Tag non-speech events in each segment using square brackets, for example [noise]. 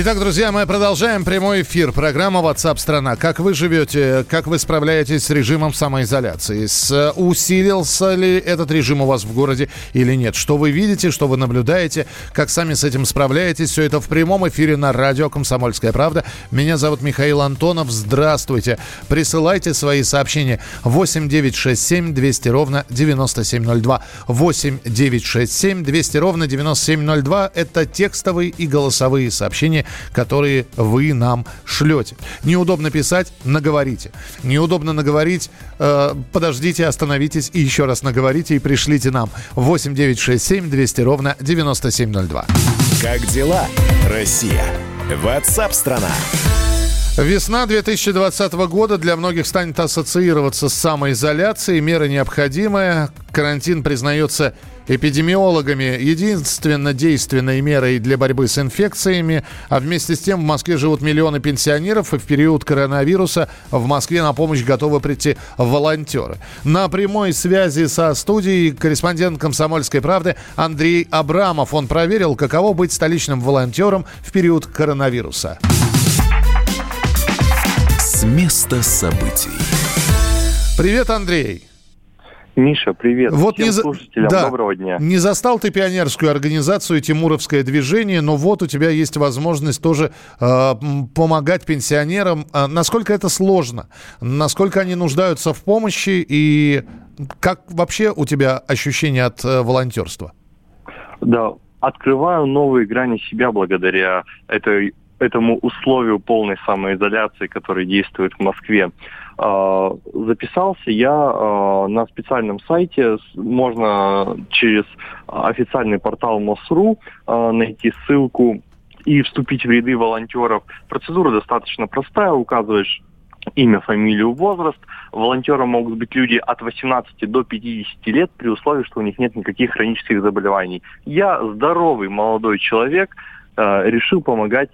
Итак, друзья, мы продолжаем прямой эфир. Программа WhatsApp страна. Как вы живете, как вы справляетесь с режимом самоизоляции? С, усилился ли этот режим у вас в городе или нет? Что вы видите, что вы наблюдаете, как сами с этим справляетесь? Все это в прямом эфире на радио «Комсомольская правда». Меня зовут Михаил Антонов. Здравствуйте. Присылайте свои сообщения 8 9 6 7 200 ровно 9702. 8 9 6 7 200 ровно 9702. Это текстовые и голосовые сообщения, которые вы нам шлете. Неудобно писать, наговорите. Неудобно наговорить, э, подождите, остановитесь и еще раз наговорите и пришлите нам. 8 9 6 7 200 ровно 9702. Как дела, Россия? Ватсап-страна! Весна 2020 года для многих станет ассоциироваться с самоизоляцией. Мера необходимая. Карантин признается эпидемиологами единственно действенной мерой для борьбы с инфекциями, а вместе с тем в Москве живут миллионы пенсионеров, и в период коронавируса в Москве на помощь готовы прийти волонтеры. На прямой связи со студией корреспондент «Комсомольской правды» Андрей Абрамов. Он проверил, каково быть столичным волонтером в период коронавируса. С места событий. Привет, Андрей. Миша, привет. Вот Всем не за... слушателям да. доброго дня. Не застал ты пионерскую организацию «Тимуровское движение», но вот у тебя есть возможность тоже э, помогать пенсионерам. А насколько это сложно? Насколько они нуждаются в помощи? И как вообще у тебя ощущение от э, волонтерства? Да, открываю новые грани себя благодаря этой этому условию полной самоизоляции, который действует в Москве. А, записался я а, на специальном сайте, можно через официальный портал МОСРУ а, найти ссылку и вступить в ряды волонтеров. Процедура достаточно простая, указываешь имя, фамилию, возраст. Волонтером могут быть люди от 18 до 50 лет при условии, что у них нет никаких хронических заболеваний. Я здоровый молодой человек, решил помогать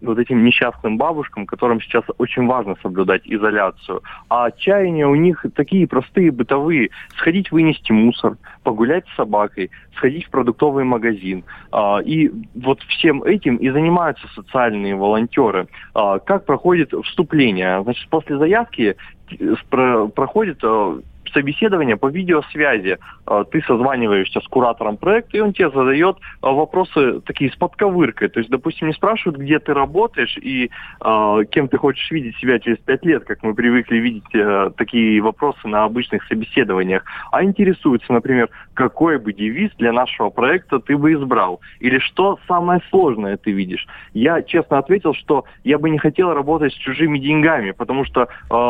вот этим несчастным бабушкам, которым сейчас очень важно соблюдать изоляцию. А чаяния у них такие простые, бытовые. Сходить вынести мусор, погулять с собакой, сходить в продуктовый магазин. Э, и вот всем этим и занимаются социальные волонтеры. Э, как проходит вступление? Значит, после заявки проходит собеседование по видеосвязи. А, ты созваниваешься с куратором проекта, и он тебе задает а, вопросы такие с подковыркой. То есть, допустим, не спрашивают, где ты работаешь и э, кем ты хочешь видеть себя через пять лет, как мы привыкли видеть э, такие вопросы на обычных собеседованиях, а интересуются, например, какой бы девиз для нашего проекта ты бы избрал, или что самое сложное ты видишь. Я честно ответил, что я бы не хотел работать с чужими деньгами, потому что э,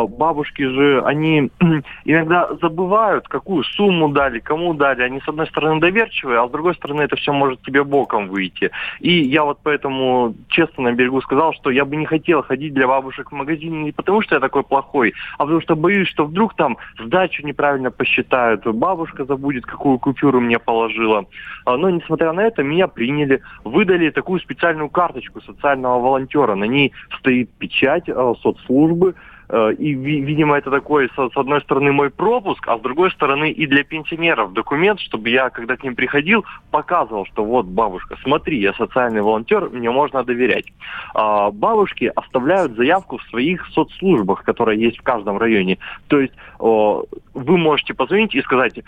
бабушки же, они [clears throat] иногда забывают, какую сумму дали, кому дали. Они, с одной стороны, доверчивые, а с другой стороны, это все может тебе боком выйти. И я вот поэтому честно на берегу сказал, что я бы не хотел ходить для бабушек в магазин не потому, что я такой плохой, а потому что боюсь, что вдруг там сдачу неправильно посчитают, бабушка забудет, какую купюру мне положила. А, но, несмотря на это, меня приняли, выдали такую специальную карточку социального волонтера. На ней стоит печать э, соцслужбы, и, видимо, это такой, с одной стороны, мой пропуск, а с другой стороны и для пенсионеров документ, чтобы я, когда к ним приходил, показывал, что вот, бабушка, смотри, я социальный волонтер, мне можно доверять. А, бабушки оставляют заявку в своих соцслужбах, которые есть в каждом районе. То есть вы можете позвонить и сказать,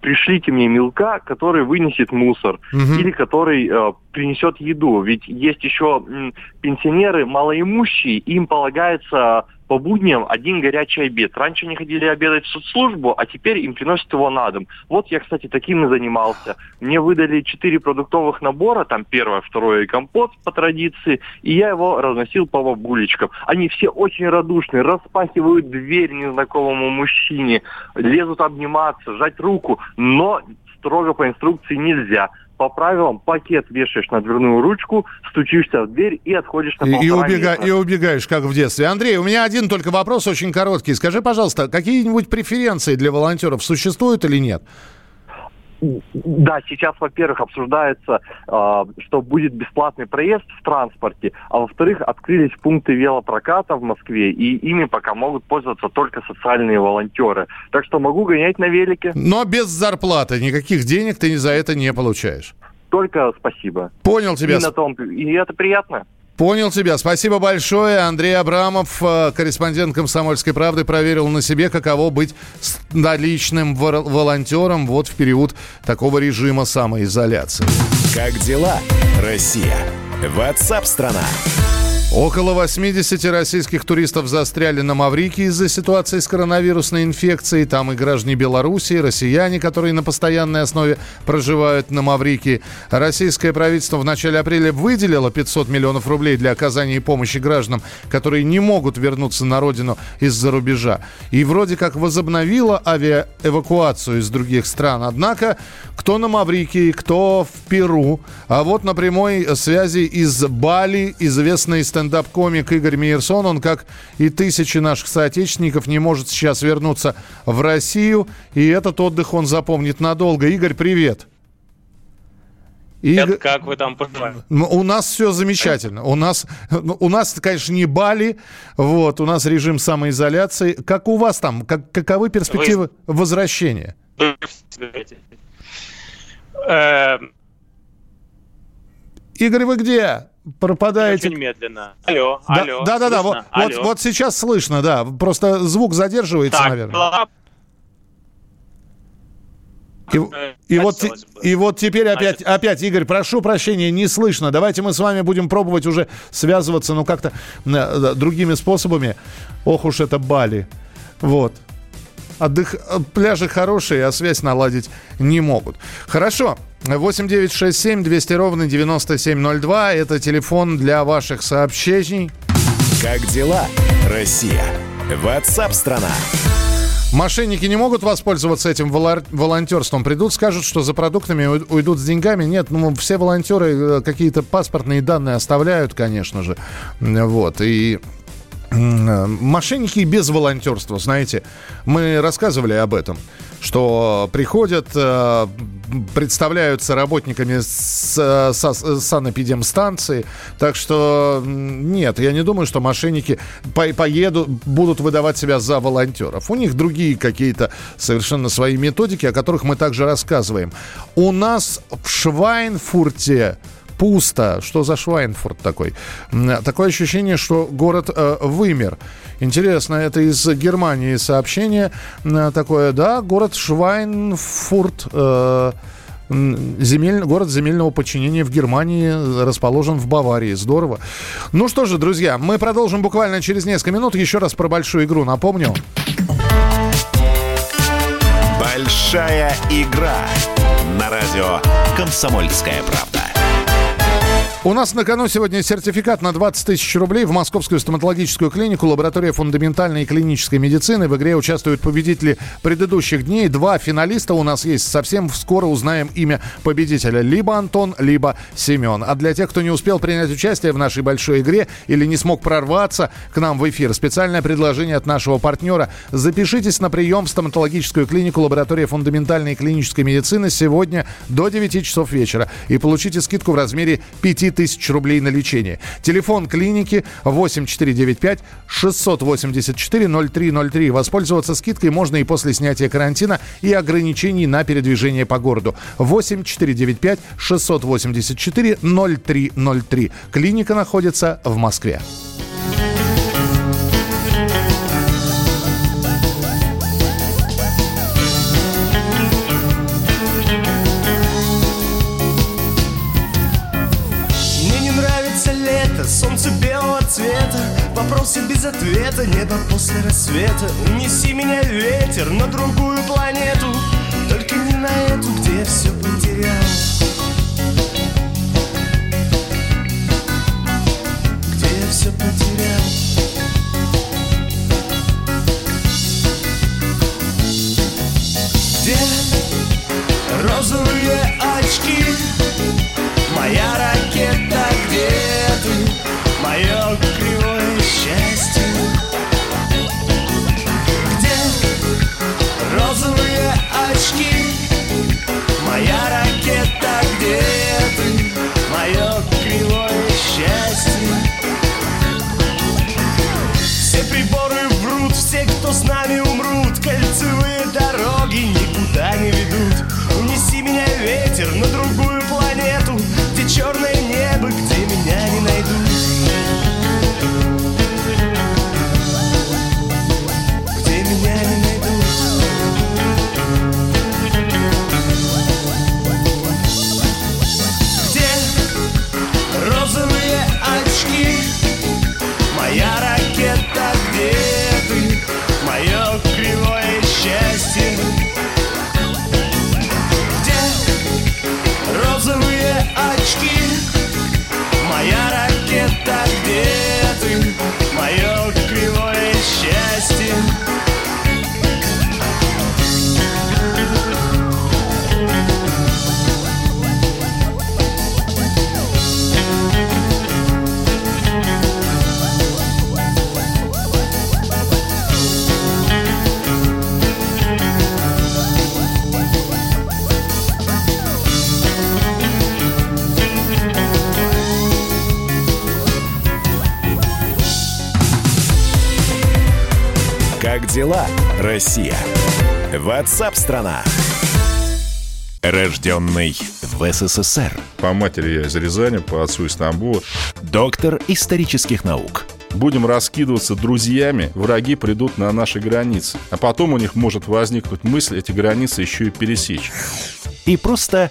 пришлите мне мелка, который вынесет мусор угу. или который э, принесет еду. Ведь есть еще м, пенсионеры малоимущие, им полагается по будням один горячий обед. Раньше они ходили обедать в соцслужбу, а теперь им приносят его на дом. Вот я, кстати, таким и занимался. Мне выдали четыре продуктовых набора, там первое, второе и компот по традиции, и я его разносил по бабулечкам. Они все очень радушные, распахивают дверь незнакомому мужчине, лезут обниматься, сжать руку, но строго по инструкции нельзя по правилам пакет вешаешь на дверную ручку, стучишься в дверь и отходишь на и, и, убега, и убегаешь, как в детстве. Андрей, у меня один только вопрос, очень короткий. Скажи, пожалуйста, какие-нибудь преференции для волонтеров существуют или нет? Да, сейчас, во-первых, обсуждается, э, что будет бесплатный проезд в транспорте, а во-вторых, открылись пункты велопроката в Москве, и ими пока могут пользоваться только социальные волонтеры. Так что могу гонять на велике. Но без зарплаты, никаких денег ты за это не получаешь. Только спасибо. Понял тебя. И, на том, и это приятно. Понял тебя. Спасибо большое. Андрей Абрамов, э, корреспондент «Комсомольской правды», проверил на себе, каково быть наличным волонтером вот в период такого режима самоизоляции. Как дела, Россия? Ватсап-страна! Около 80 российских туристов застряли на Маврике из-за ситуации с коронавирусной инфекцией. Там и граждане Беларуси, и россияне, которые на постоянной основе проживают на Маврике. Российское правительство в начале апреля выделило 500 миллионов рублей для оказания помощи гражданам, которые не могут вернуться на родину из-за рубежа. И вроде как возобновило авиаэвакуацию из других стран. Однако, кто на Маврике, кто в Перу. А вот на прямой связи из Бали известный стендап стендап-комик Игорь Мейерсон. Он, как и тысячи наших соотечественников, не может сейчас вернуться в Россию. И этот отдых он запомнит надолго. Игорь, привет. Игорь... как вы там поживаете? У нас все замечательно. У нас, ну, у нас, конечно, не Бали, вот, у нас режим самоизоляции. Как у вас там? Как, каковы перспективы вы... возвращения? Эм. Игорь, вы где? Пропадаете. Очень медленно. Алло, да, алло. Да, да, да. Вот, алло. вот, вот сейчас слышно, да. Просто звук задерживается, так, наверное. И, и, вот, и вот теперь опять, Значит, опять, Игорь, прошу прощения, не слышно. Давайте мы с вами будем пробовать уже связываться, ну, как-то э, другими способами. Ох уж это Бали. Вот. Отдых... Пляжи хорошие, а связь наладить не могут. Хорошо. 8 9 6 7 200 ровно 9702. Это телефон для ваших сообщений. Как дела, Россия? Ватсап-страна! Мошенники не могут воспользоваться этим волонтерством. Придут, скажут, что за продуктами уйдут с деньгами. Нет, ну, все волонтеры э, какие-то паспортные данные оставляют, конечно же. Вот. И Мошенники без волонтерства, знаете, мы рассказывали об этом, что приходят, э, представляются работниками с, с, санэпидемстанции, так что нет, я не думаю, что мошенники по, поедут, будут выдавать себя за волонтеров. У них другие какие-то совершенно свои методики, о которых мы также рассказываем. У нас в Швайнфурте пусто. Что за Швайнфурт такой? Такое ощущение, что город э, вымер. Интересно, это из Германии сообщение э, такое, да, город Швайнфурт. Э, Земель, город земельного подчинения в Германии расположен в Баварии. Здорово. Ну что же, друзья, мы продолжим буквально через несколько минут. Еще раз про большую игру напомню. Большая игра на радио «Комсомольская правда». У нас на кону сегодня сертификат на 20 тысяч рублей в Московскую стоматологическую клинику «Лаборатория фундаментальной и клинической медицины». В игре участвуют победители предыдущих дней. Два финалиста у нас есть. Совсем скоро узнаем имя победителя. Либо Антон, либо Семен. А для тех, кто не успел принять участие в нашей большой игре или не смог прорваться к нам в эфир, специальное предложение от нашего партнера. Запишитесь на прием в стоматологическую клинику «Лаборатория фундаментальной и клинической медицины» сегодня до 9 часов вечера и получите скидку в размере 5 тысяч рублей на лечение. Телефон клиники 8495 684 0303. Воспользоваться скидкой можно и после снятия карантина и ограничений на передвижение по городу. 8495 684 0303. Клиника находится в Москве. Вопросы без ответа, небо после рассвета. Унеси меня ветер на другую планету Только не на эту, где я все потерял Где я все потерял Где розовые очки? Моя ракета, где ты? Мое Моя ракета, где ты? Мое дела, Россия? Ватсап-страна! Рожденный в СССР. По матери я из Рязани, по отцу из Тамбова. Доктор исторических наук. Будем раскидываться друзьями, враги придут на наши границы. А потом у них может возникнуть мысль эти границы еще и пересечь. И просто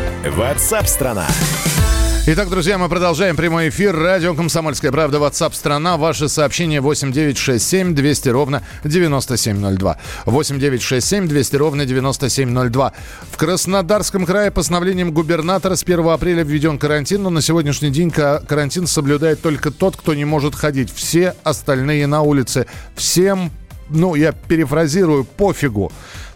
Ватсап-страна! Итак, друзья, мы продолжаем прямой эфир. Радио «Комсомольская правда», WhatsApp страна Ваши сообщения 8967 200 ровно 9702. 8967 200 ровно 9702. В Краснодарском крае постановлением губернатора с 1 апреля введен карантин, но на сегодняшний день карантин соблюдает только тот, кто не может ходить. Все остальные на улице. Всем, ну, я перефразирую, пофигу.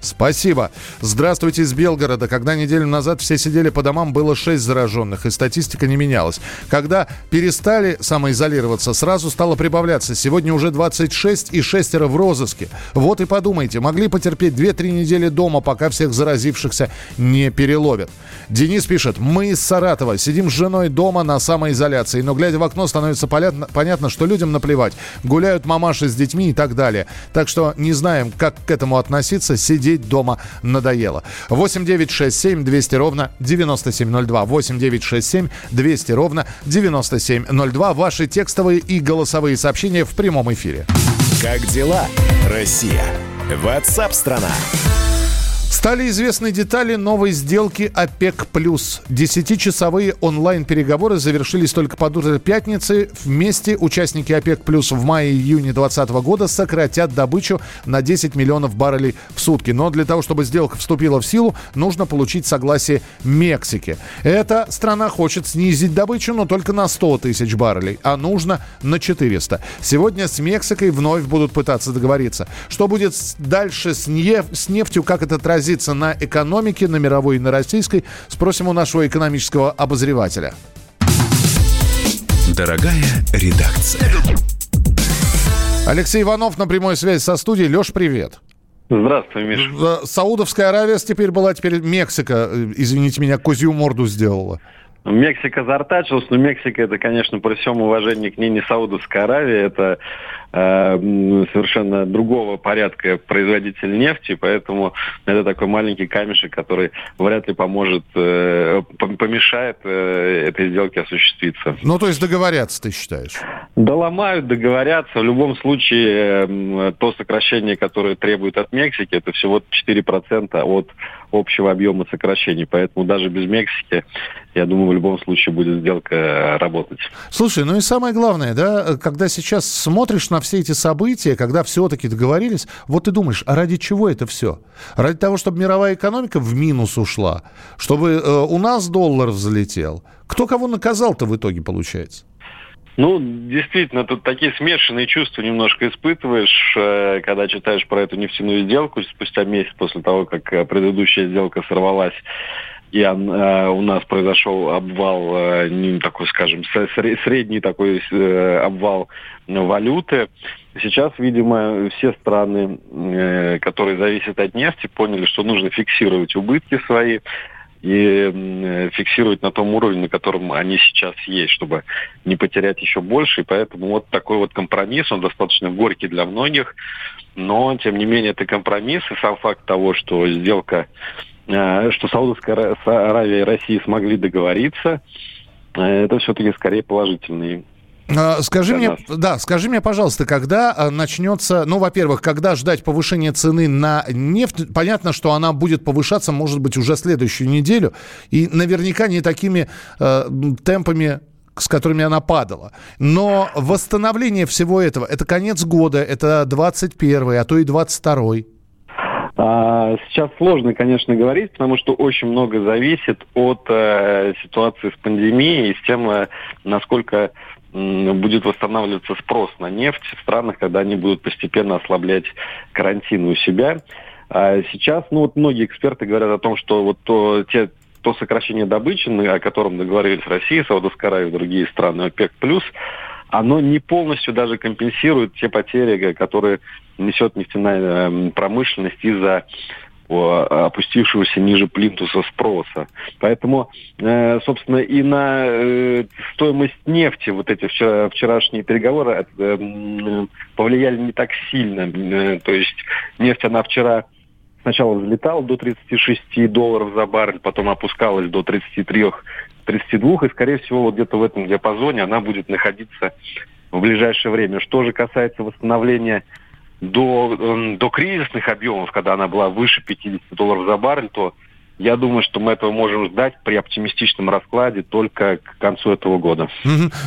Спасибо. Здравствуйте из Белгорода. Когда неделю назад все сидели по домам, было 6 зараженных, и статистика не менялась. Когда перестали самоизолироваться, сразу стало прибавляться. Сегодня уже 26 и шестеро в розыске. Вот и подумайте, могли потерпеть 2-3 недели дома, пока всех заразившихся не переловят. Денис пишет, мы из Саратова сидим с женой дома на самоизоляции, но глядя в окно становится понятно, что людям наплевать. Гуляют мамаши с детьми и так далее. Так что не знаем, как к этому относиться, сидеть сидеть дома надоело. 8 9 6 7 200 ровно 9702. 8 9 6 7 200 ровно 9702. Ваши текстовые и голосовые сообщения в прямом эфире. Как дела, Россия? Ватсап-страна! Стали известны детали новой сделки ОПЕК+. Десятичасовые онлайн-переговоры завершились только под утро пятницы. Вместе участники ОПЕК+, в мае-июне 2020 года сократят добычу на 10 миллионов баррелей в сутки. Но для того, чтобы сделка вступила в силу, нужно получить согласие Мексики. Эта страна хочет снизить добычу, но только на 100 тысяч баррелей, а нужно на 400. Сегодня с Мексикой вновь будут пытаться договориться. Что будет дальше с, неф- с нефтью, как это отразится отразится на экономике, на мировой и на российской, спросим у нашего экономического обозревателя. Дорогая редакция. Алексей Иванов на прямой связи со студией. Леш, привет. Здравствуй, Миша. Саудовская Аравия теперь была, теперь Мексика, э, извините меня, козью морду сделала. Мексика зартачилась, но Мексика это, конечно, при всем уважении к ней не Саудовская Аравия, это э, совершенно другого порядка производитель нефти, поэтому это такой маленький камешек, который вряд ли поможет, э, помешает э, этой сделке осуществиться. Ну, то есть договорятся, ты считаешь? Да ломают, договорятся. В любом случае, э, то сокращение, которое требует от Мексики, это всего 4% от общего объема сокращений. Поэтому даже без Мексики, я думаю, в любом случае будет сделка э, работать. Слушай, ну и самое главное, да, когда сейчас смотришь на все эти события, когда все-таки договорились, вот ты думаешь, а ради чего это все? Ради того, чтобы мировая экономика в минус ушла, чтобы э, у нас доллар взлетел. Кто кого наказал-то в итоге получается? Ну, действительно, тут такие смешанные чувства немножко испытываешь, э, когда читаешь про эту нефтяную сделку спустя месяц после того, как э, предыдущая сделка сорвалась и э, у нас произошел обвал, такой, скажем, средний такой обвал валюты. Сейчас, видимо, все страны, которые зависят от нефти, поняли, что нужно фиксировать убытки свои, и фиксировать на том уровне, на котором они сейчас есть, чтобы не потерять еще больше. И поэтому вот такой вот компромисс, он достаточно горький для многих, но, тем не менее, это компромисс, и сам факт того, что сделка, э, что Саудовская Аравия и Россия смогли договориться, э, это все-таки скорее положительный а, скажи мне, да, скажи мне, пожалуйста, когда а, начнется, ну, во-первых, когда ждать повышения цены на нефть? Понятно, что она будет повышаться, может быть, уже следующую неделю, и наверняка не такими э, темпами с которыми она падала. Но восстановление всего этого, это конец года, это 21 а то и 22 Сейчас сложно, конечно, говорить, потому что очень много зависит от э, ситуации с пандемией и с тем, э, насколько будет восстанавливаться спрос на нефть в странах, когда они будут постепенно ослаблять карантин у себя. А сейчас, ну вот многие эксперты говорят о том, что вот то, те, то сокращение добычи, о котором договорились Россия, Саудовская Аравия и другие страны ОПЕК+, оно не полностью даже компенсирует те потери, которые несет нефтяная эм, промышленность из-за опустившегося ниже плинтуса спроса. Поэтому, э, собственно, и на э, стоимость нефти вот эти вчерашние переговоры э, повлияли не так сильно. То есть нефть, она вчера сначала взлетала до 36 долларов за баррель, потом опускалась до 33 32, и, скорее всего, вот где-то в этом диапазоне она будет находиться в ближайшее время. Что же касается восстановления до, эм, до кризисных объемов, когда она была выше 50 долларов за баррель, то я думаю, что мы этого можем ждать при оптимистичном раскладе только к концу этого года.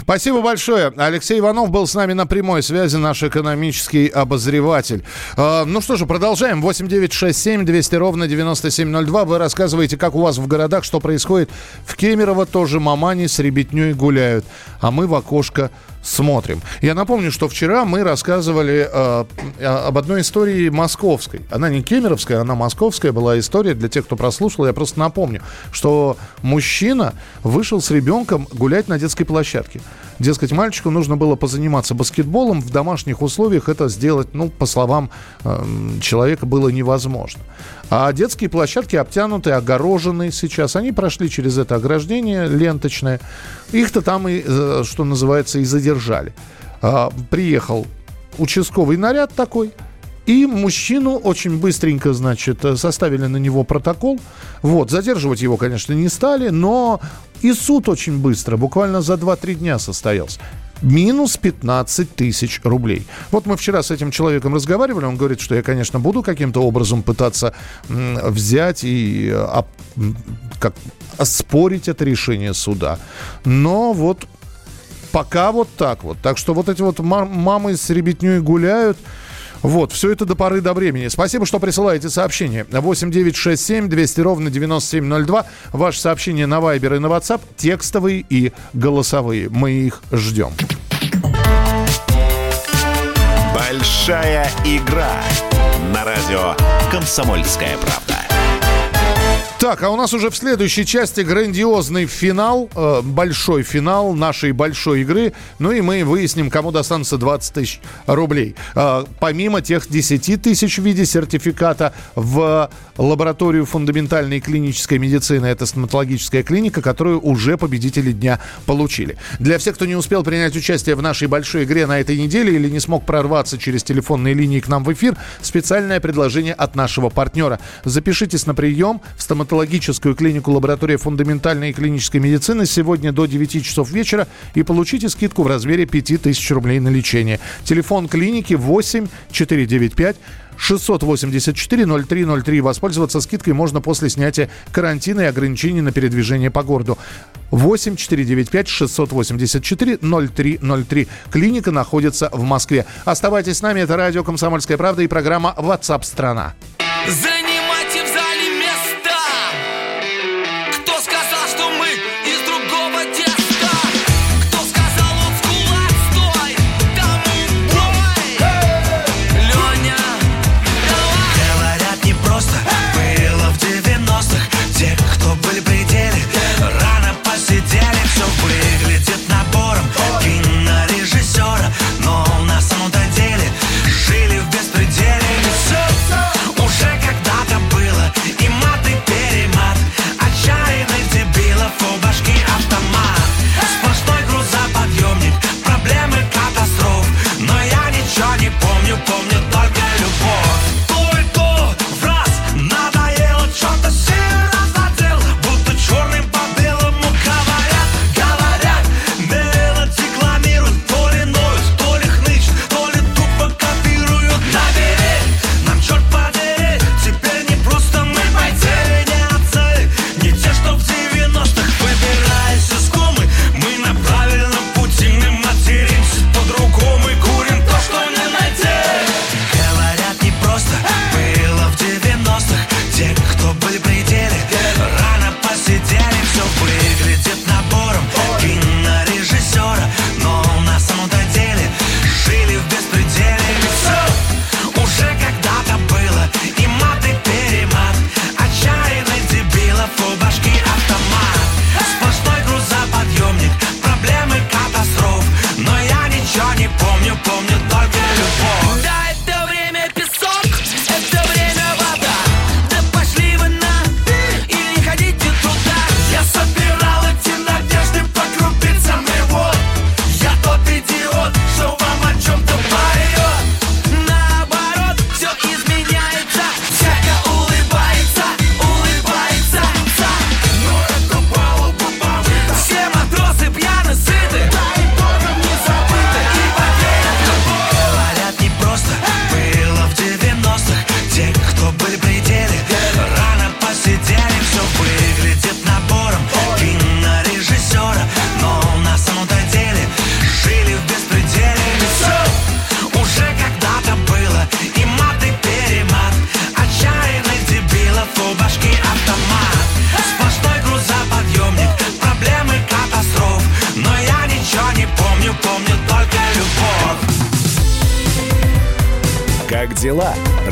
Спасибо большое. Алексей Иванов был с нами на прямой связи, наш экономический обозреватель. А, ну что же, продолжаем. 8 9 6 7 200 ровно 9702. Вы рассказываете, как у вас в городах, что происходит. В Кемерово тоже мамани с ребятней гуляют, а мы в окошко смотрим. Я напомню, что вчера мы рассказывали э, об одной истории московской. Она не кемеровская, она московская была история. Для тех, кто прослушал, я просто напомню, что мужчина вышел с ребенком гулять на детской площадке. Дескать, мальчику нужно было позаниматься баскетболом. В домашних условиях это сделать, ну, по словам э, человека, было невозможно. А детские площадки обтянуты, огорожены сейчас. Они прошли через это ограждение ленточное. Их-то там и, э, что называется, и задержали. А, приехал участковый наряд такой – и мужчину очень быстренько, значит, составили на него протокол. Вот, задерживать его, конечно, не стали, но и суд очень быстро, буквально за 2-3 дня состоялся. Минус 15 тысяч рублей. Вот мы вчера с этим человеком разговаривали, он говорит, что я, конечно, буду каким-то образом пытаться взять и а, как, оспорить это решение суда. Но вот пока вот так вот. Так что вот эти вот мамы с ребятней гуляют, вот, все это до поры до времени. Спасибо, что присылаете сообщение. 8 9 6 7 200 ровно 9702. Ваши сообщения на Viber и на WhatsApp. Текстовые и голосовые. Мы их ждем. Большая игра на радио «Комсомольская правда». Так, а у нас уже в следующей части грандиозный финал, э, большой финал нашей большой игры. Ну и мы выясним, кому достанется 20 тысяч рублей. Э, помимо тех 10 тысяч в виде сертификата в лабораторию фундаментальной клинической медицины, это стоматологическая клиника, которую уже победители дня получили. Для всех, кто не успел принять участие в нашей большой игре на этой неделе или не смог прорваться через телефонные линии к нам в эфир, специальное предложение от нашего партнера. Запишитесь на прием в стоматологическую стоматологическую клинику лаборатория фундаментальной и клинической медицины сегодня до 9 часов вечера и получите скидку в размере 5000 рублей на лечение. Телефон клиники 8 495 684 0303. Воспользоваться скидкой можно после снятия карантина и ограничений на передвижение по городу. 8 495 684 0303. Клиника находится в Москве. Оставайтесь с нами. Это радио «Комсомольская правда» и программа WhatsApp страна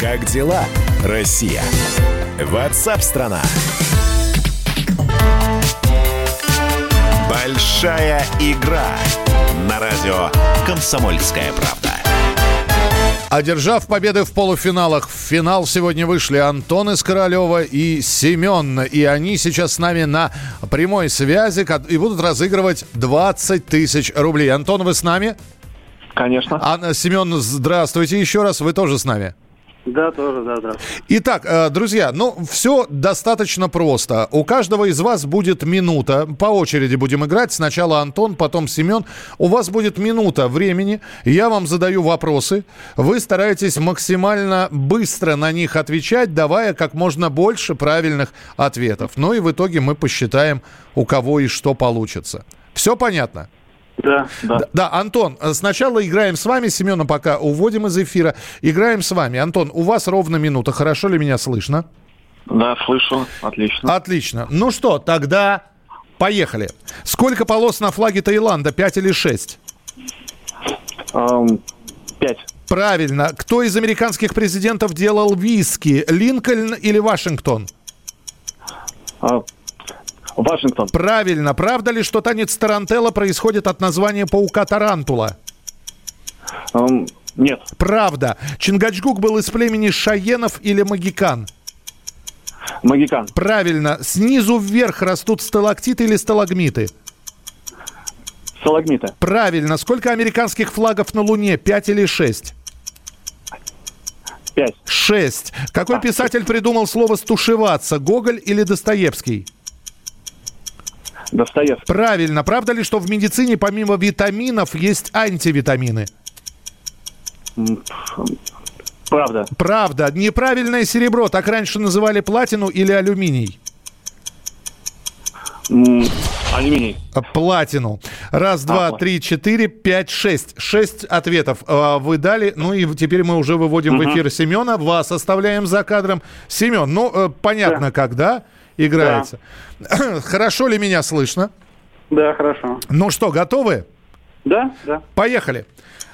Как дела, Россия? Ватсап-страна! Большая игра на радио «Комсомольская правда». Одержав победы в полуфиналах, в финал сегодня вышли Антон из Королева и Семен. И они сейчас с нами на прямой связи и будут разыгрывать 20 тысяч рублей. Антон, вы с нами? Конечно. А, Семен, здравствуйте еще раз. Вы тоже с нами? Да, тоже, да, да. Итак, э, друзья, ну, все достаточно просто. У каждого из вас будет минута. По очереди будем играть. Сначала Антон, потом Семен. У вас будет минута времени. Я вам задаю вопросы. Вы стараетесь максимально быстро на них отвечать, давая как можно больше правильных ответов. Ну и в итоге мы посчитаем, у кого и что получится. Все понятно? Да, да. Да, Антон, э, сначала играем с вами, Семена пока уводим из эфира. Играем с вами. Антон, у вас ровно минута. Хорошо ли меня слышно? Да, слышу. Отлично. Отлично. Ну что, тогда поехали. Сколько полос на флаге Таиланда? Пять или шесть? Ам, Пять. Правильно. Кто из американских президентов делал виски? Линкольн или Вашингтон? А, Вашингтон. Правильно. Правда ли, что танец Тарантелла происходит от названия паука Тарантула? Ам, Нет. Правда. Чингачгук был из племени Шайенов или Могикан? Могикан. Правильно. Снизу вверх растут сталактиты или сталагмиты? Сталагмиты. Правильно. Сколько американских флагов на Луне? Пять или шесть? Пять. Шесть. Какой писатель придумал слово «стушеваться»? Гоголь или Достоевский? Достоевский. Правильно. Правда ли, что в медицине помимо витаминов есть антивитамины? Правда. Правда. Неправильное серебро. Так раньше называли платину или алюминий? Алюминий. А, Платину. Раз, два, А, три, четыре, пять, шесть. Шесть ответов а, вы дали. Ну и теперь мы уже выводим в эфир Семена. Вас оставляем за кадром. Семен, ну э, понятно, да, играется. [clears throat] Хорошо ли меня слышно? Да, хорошо. Ну что, готовы? Да, да. Поехали.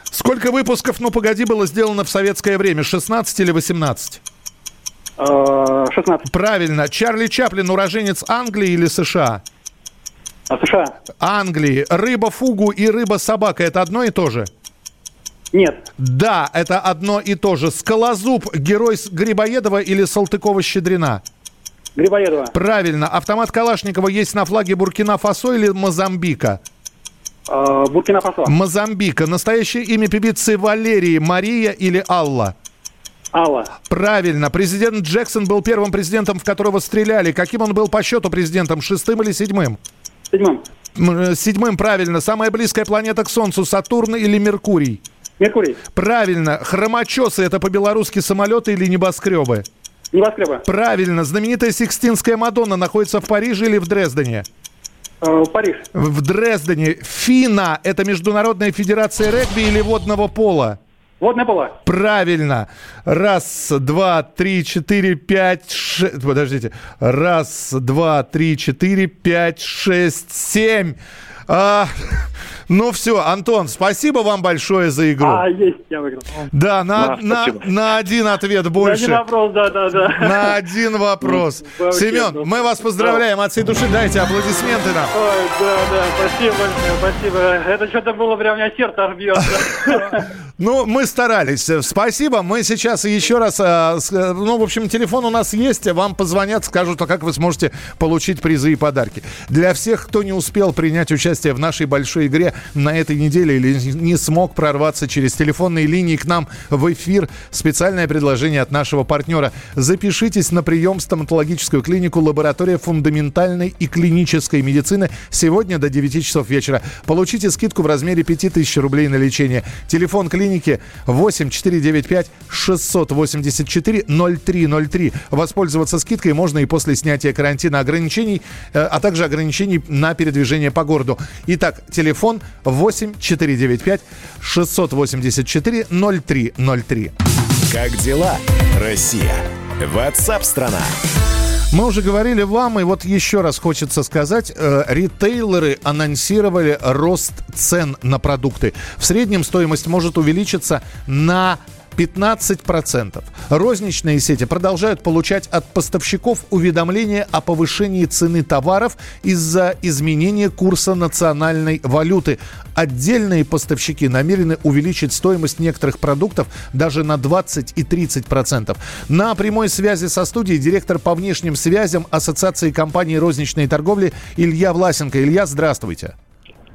Сколько выпусков «Ну, погоди» было сделано в советское время? 16 или 18? А, 16. Правильно. Чарли Чаплин уроженец Англии или США? А США? Англии. Рыба фугу и рыба собака – это одно и то же? Нет. Да, это одно и то же. Скалозуб – герой Грибоедова или Салтыкова-Щедрина? Грибоедова. Правильно. Автомат Калашникова есть на флаге Буркина-Фасо или Мозамбика? А, Буркина-Фасо. Мозамбика. Настоящее имя певицы Валерии – Мария или Алла? Алла. Правильно. Президент Джексон был первым президентом, в которого стреляли. Каким он был по счету президентом? Шестым или седьмым? Седьмым. Э, Седьмым, правильно. Самая близкая планета к Солнцу – Сатурн или Меркурий? Меркурий. Правильно. Хромочесы – это по-белорусски самолеты или небоскребы? Небоскреба. Правильно. Знаменитая Сикстинская Мадонна находится в Париже или в Дрездене? А, Париж. В Дрездене. ФИНА – это Международная Федерация регби или водного пола? Водное поло. Правильно. Раз, два, три, четыре, пять, шесть. Подождите. Раз, два, три, четыре, пять, шесть, семь. А, [laughs] ну все, Антон, спасибо вам большое за игру. А, есть, я выиграл. Да, на, Да, на, спасибо. на один ответ Один больше. вопрос, да, да, да. На один вопрос. Вообще, Семен, ну, мы вас поздравляем от всей души. Дайте аплодисменты нам. Ой, да, да, спасибо большое, спасибо. Это что-то было прям, у меня сердце бьется. [laughs] Ну, мы старались. Спасибо. Мы сейчас еще раз... э, э, Ну, в общем, телефон у нас есть. Вам позвонят, скажут, а как вы сможете получить призы и подарки. Для всех, кто не успел принять участие в нашей большой игре на этой неделе или не смог прорваться через телефонные линии к нам в эфир, специальное предложение от нашего партнера. Запишитесь на прием в стоматологическую клинику «Лаборатория фундаментальной и клинической медицины» сегодня до 9 часов вечера. Получите скидку в размере 5000 рублей на лечение. Телефон клиники 8 495 684 0303. Воспользоваться скидкой можно и после снятия карантина ограничений, э, а также ограничений на передвижение по городу. Итак, телефон 8 495 684 0303. Как дела, Россия? Ватсап-страна! Мы уже говорили вам, и вот еще раз хочется сказать, э, ритейлеры анонсировали рост цен на продукты. В среднем стоимость может увеличиться на 15%. Розничные сети продолжают получать от поставщиков уведомления о повышении цены товаров из-за изменения курса национальной валюты. Отдельные поставщики намерены увеличить стоимость некоторых продуктов даже на 20 и 30%. На прямой связи со студией директор по внешним связям Ассоциации компаний розничной торговли Илья Власенко. Илья, здравствуйте.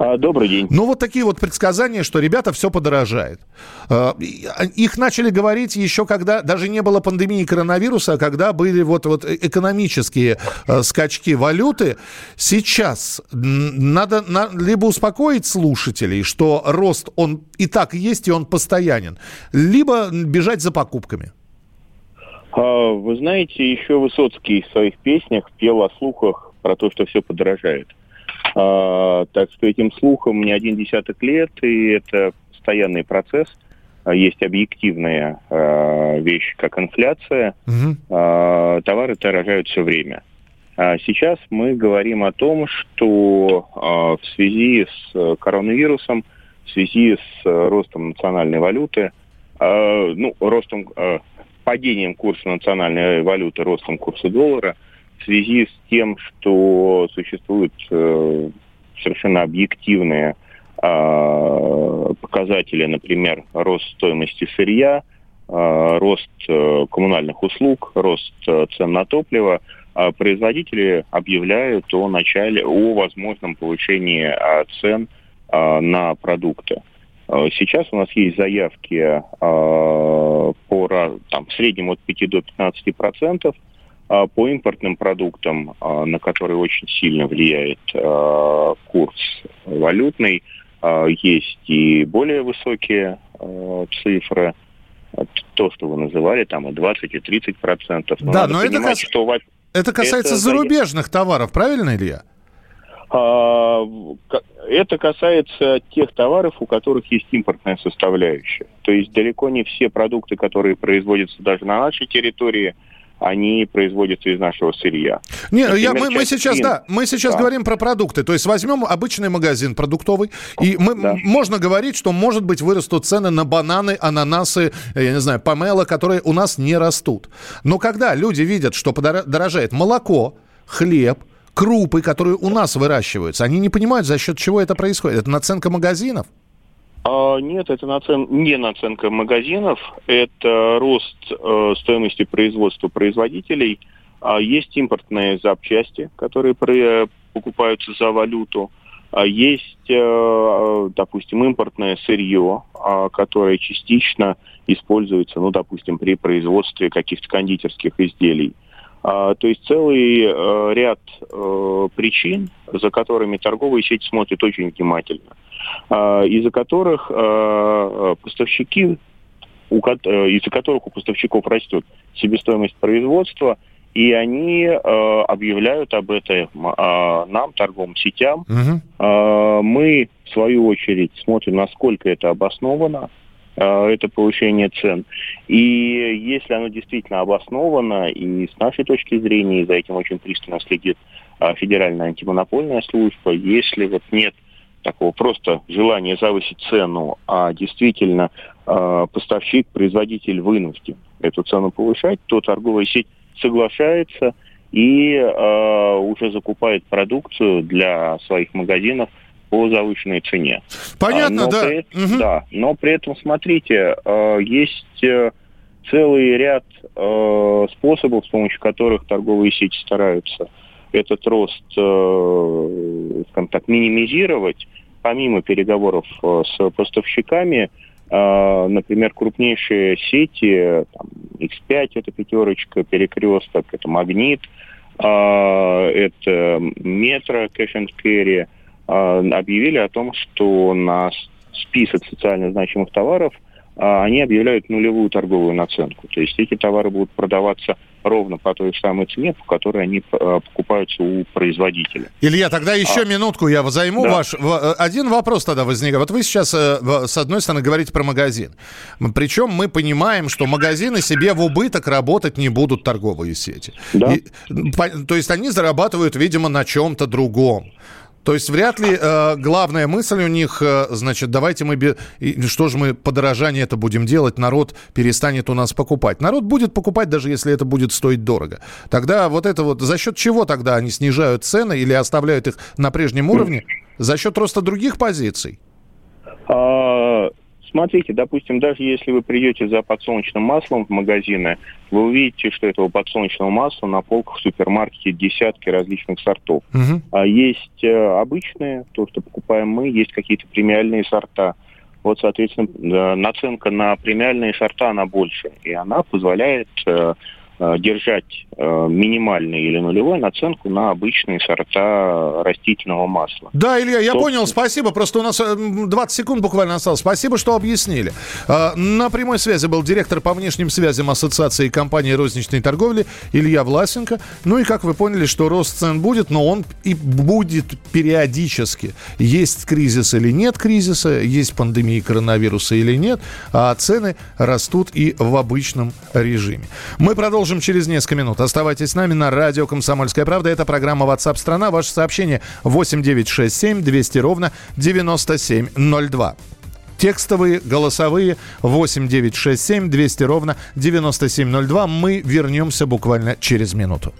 А, Добрый день. Ну, вот такие вот предсказания, что, ребята, все подорожает. Э, и- Их начали говорить еще когда даже не было пандемии коронавируса, а когда были вот, вот э- экономические э, скачки валюты. Сейчас надо на- либо успокоить слушателей, что рост, он и так есть, и он постоянен, либо бежать за покупками. А, Вы знаете, еще Высоцкий в своих песнях пел о слухах про то, что все подорожает. А, Так что этим слухам не один десяток лет, и это постоянный процесс. А, Есть объективная а, вещь, как инфляция. А, Товары дорожают все время. Сейчас мы говорим о том, что в связи с э, коронавирусом, в связи с э, ростом национальной валюты, ну, ростом, э, падением курса национальной валюты, ростом курса доллара, в связи с тем, что существуют э, совершенно объективные а, показатели, например, рост стоимости сырья, а, рост э, коммунальных услуг, рост э, цен на топливо, а производители объявляют о начале, о возможном повышении а, цен а, на продукты. А, Сейчас у нас есть заявки а, по там, в среднем от 5 до 15 процентов по импортным продуктам, а, на которые очень сильно влияет а, курс валютный. А, Есть и более высокие а, цифры. То, что вы называли, там и 20, и 30 процентов. Да, но это кас- что Это касается Это зарубежных товаров, правильно, Илья? А, Это касается тех товаров, у которых есть импортная составляющая. То есть далеко не все продукты, которые производятся даже на нашей территории, они производятся из нашего сырья. Не, Например, я, мы, мы сейчас, вин. да, мы сейчас Да. говорим про продукты. То есть возьмем обычный магазин продуктовый, и мы, Да. можно говорить, что, может быть, вырастут цены на бананы, ананасы, э, я не знаю, помело, которые у нас не растут. Но когда люди видят, что подора- дорожает молоко, хлеб, крупы, которые у нас выращиваются, они не понимают, за счет чего это происходит. Это наценка магазинов? А, нет, это нацен... не наценка магазинов, это рост э, стоимости производства производителей. А есть импортные запчасти, которые при- покупаются за валюту. А есть, э, э, допустим, импортное сырье, а, которое частично используется, ну, допустим, при производстве каких-то кондитерских изделий. То есть целый э, ряд э, причин, за которыми торговые сети смотрят очень внимательно, а, из-за которых э, поставщики, из-за которых у поставщиков растет себестоимость производства, и они э, объявляют об этом э, нам, торговым сетям. Мгм. Э, Мы, в свою очередь, смотрим, насколько это обосновано, это повышение цен. И если оно действительно обосновано, и с нашей точки зрения, и за этим очень пристально следит э, Федеральная антимонопольная служба, если вот нет такого просто желания завысить цену, а действительно э, поставщик, производитель вынужден эту цену повышать, то торговая сеть соглашается и э, уже закупает продукцию для своих магазинов по завышенной цене. Понятно, но да. При, угу. Да, но при этом, смотрите, есть целый ряд способов, с помощью которых торговые сети стараются этот рост, скажем так, минимизировать, помимо переговоров с поставщиками, например, крупнейшие сети, там, X5 это пятерочка, перекресток, это магнит, это метро, cash and carry, объявили о том, что на список социально значимых товаров они объявляют нулевую торговую наценку. То есть эти товары будут продаваться ровно по той самой цене, по которой они покупаются у производителя. Илья, тогда еще а, минутку я займу да. ваш. Один вопрос тогда возникает. Вот вы сейчас, с одной стороны, говорите про магазин. Причем мы понимаем, что магазины себе в убыток работать не будут торговые сети. Да. И, то есть они зарабатывают, видимо, на чем-то другом. То есть вряд ли э, главная мысль у них, э, значит, давайте мы... Бе... Что же мы подорожание это будем делать? Народ перестанет у нас покупать. Народ будет покупать, даже если это будет стоить дорого. Тогда вот это вот... За счет чего тогда они снижают цены или оставляют их на прежнем уровне? За счет роста других позиций? А, Смотрите, допустим, даже если вы придете за подсолнечным маслом в магазины, вы увидите, что этого подсолнечного масла на полках в супермаркете десятки различных сортов. Угу. А есть э, обычные, то, что покупаем мы, есть какие-то премиальные сорта. Вот, соответственно, наценка на премиальные сорта, она больше. И она позволяет э, Э, держать э, минимальную или нулевую наценку на обычные сорта растительного масла. Да, Илья, я Собственно... понял, спасибо. Просто у нас 20 э, секунд буквально осталось. Спасибо, что объяснили. На прямой связи был директор по внешним связям Ассоциации компании розничной торговли Илья Власенко. Ну и как вы поняли, что рост цен будет, но он и будет периодически. Есть кризис или нет кризиса, есть пандемия коронавируса или нет, а цены растут и в обычном режиме. Мы продолжим продолжим через несколько минут. Оставайтесь с нами на радио «Комсомольская правда». Это программа WhatsApp страна Ваше сообщение 8967 200 ровно 9702. Текстовые, голосовые 8967 200 ровно 9702. Мы вернемся буквально через минуту.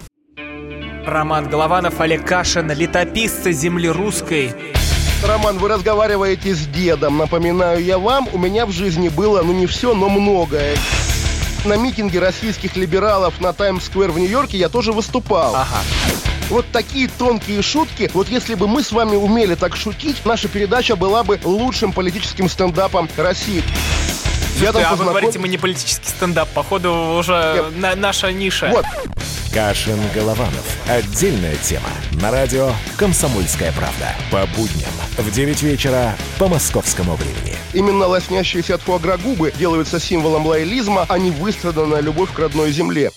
Роман Голованов, Олег Кашин, летописцы земли русской. Роман, вы разговариваете с дедом. Напоминаю я вам, у меня в жизни было, ну не все, но многое на митинге российских либералов на Таймс-сквер в Нью-Йорке я тоже выступал. Ага. Вот такие тонкие шутки, вот если бы мы с вами умели так шутить, наша передача была бы лучшим политическим стендапом России. Я там а вы говорите, мы не политический стендап, походу уже на, наша ниша. Вот. Кашин Голованов. Отдельная тема. На радио «Комсомольская правда». По будням в 9 вечера по московскому времени. Именно лоснящиеся от фуагра губы делаются символом лоялизма, а не выстраданная любовь к родной земле.